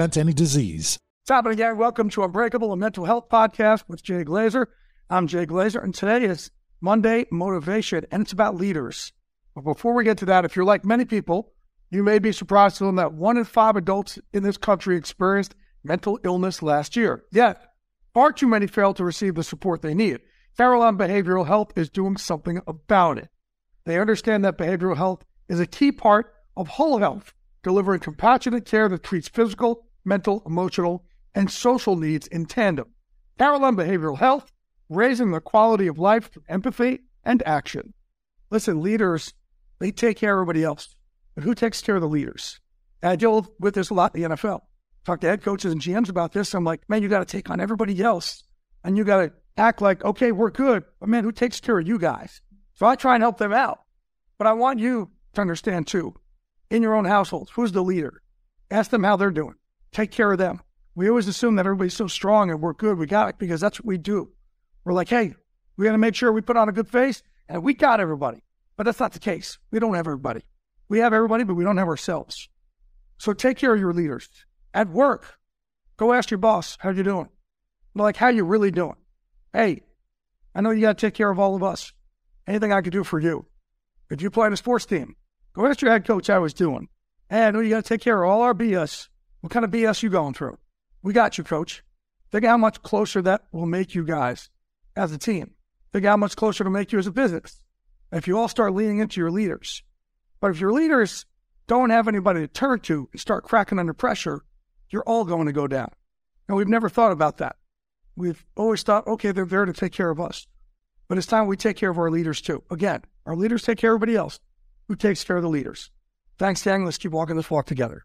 any disease. Happening again? Welcome to Unbreakable, a mental health podcast with Jay Glazer. I'm Jay Glazer, and today is Monday Motivation, and it's about leaders. But before we get to that, if you're like many people, you may be surprised to learn that one in five adults in this country experienced mental illness last year. Yet, far too many fail to receive the support they need. Carelon Behavioral Health is doing something about it. They understand that behavioral health is a key part of whole health, delivering compassionate care that treats physical, mental, emotional, and social needs in tandem. Carelon Behavioral Health, raising the quality of life through empathy and action. Listen, leaders, they take care of everybody else. But who takes care of the leaders? I deal with this a lot in the NFL. Talk to head coaches and GMs about this. I'm like, man, you got to take on everybody else. And you got to act like, okay, we're good. But man, who takes care of you guys? So I try and help them out. But I want you to understand too, in your own households, who's the leader? Ask them how they're doing. Take care of them. We always assume that everybody's so strong and we're good. We got it because that's what we do. We're like, hey, we got to make sure we put on a good face and we got everybody. But that's not the case. We don't have everybody. We have everybody, but we don't have ourselves. So take care of your leaders. At work, go ask your boss, how you doing? Like, how you really doing? Hey, I know you got to take care of all of us. Anything I could do for you. If you play in a sports team, go ask your head coach how he's doing. Hey, I know you got to take care of all our BS. What kind of BS you going through? We got you, coach. Think how much closer that will make you guys as a team. Think how much closer to make you as a business. If you all start leaning into your leaders. But if your leaders don't have anybody to turn to and start cracking under pressure, you're all going to go down. And we've never thought about that. We've always thought, okay, they're there to take care of us. But it's time we take care of our leaders too. Again, our leaders take care of everybody else. Who takes care of the leaders? Thanks, Tang. Let's keep walking this walk together.